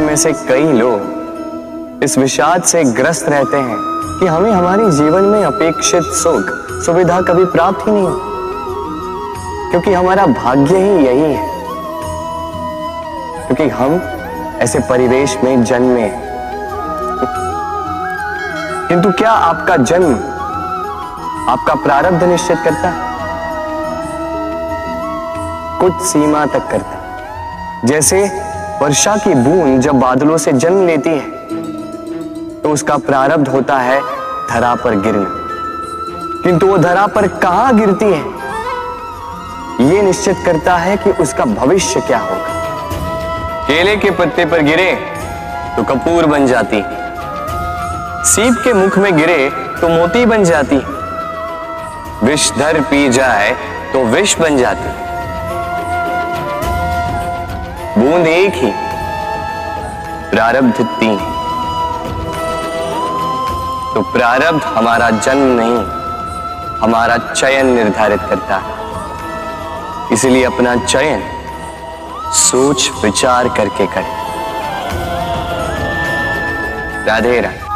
में से कई लोग इस विषाद से ग्रस्त रहते हैं कि हमें हमारे जीवन में अपेक्षित सुख, सुविधा कभी प्राप्त ही नहीं क्योंकि हमारा भाग्य ही यही है। क्योंकि हम ऐसे परिवेश में जन्मे किंतु क्या आपका जन्म आपका प्रारब्ध निश्चित करता है? कुछ सीमा तक करता जैसे वर्षा की बूंद जब बादलों से जन्म लेती है तो उसका प्रारब्ध होता है धरा पर गिरना। किंतु वो धरा पर कहाँ गिरती है? ये निश्चित करता है कि उसका भविष्य क्या होगा। केले के पत्ते पर गिरे तो कपूर बन जाती सीप के मुख में गिरे तो मोती बन जाती विषधर पी जाए तो विष बन जाती बूंद एक ही, प्रारब्ध तीन। तो प्रारब्ध हमारा जन्म नहीं, हमारा चयन निर्धारित करता है। इसलिए अपना चयन सोच विचार करके करें। राधे राधे।